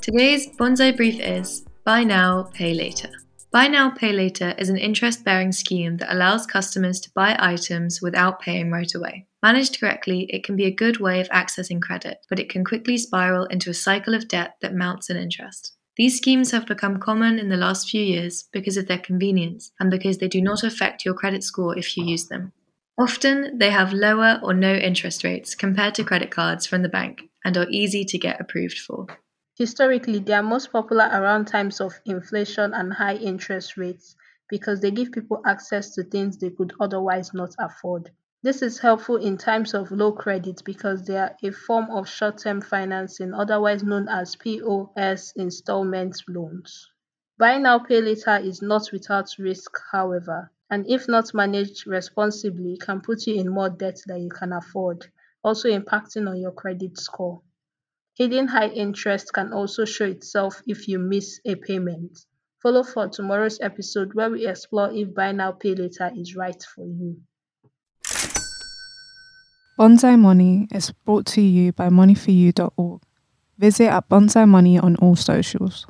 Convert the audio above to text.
Today's Bonsai Brief is Buy Now, Pay Later. Buy Now, Pay Later is an interest bearing scheme that allows customers to buy items without paying right away. Managed correctly, it can be a good way of accessing credit, but it can quickly spiral into a cycle of debt that mounts in interest. These schemes have become common in the last few years because of their convenience and because they do not affect your credit score if you use them. Often, they have lower or no interest rates compared to credit cards from the bank and are easy to get approved for. Historically, they are most popular around times of inflation and high interest rates because they give people access to things they could otherwise not afford. This is helpful in times of low credit because they are a form of short term financing, otherwise known as POS installment loans. Buy now, pay later is not without risk, however, and if not managed responsibly, can put you in more debt than you can afford, also impacting on your credit score. Hidden high interest can also show itself if you miss a payment. Follow for tomorrow's episode where we explore if buy now, pay later is right for you. Bonsai Money is brought to you by moneyforyou.org. Visit at Bonsai Money on all socials.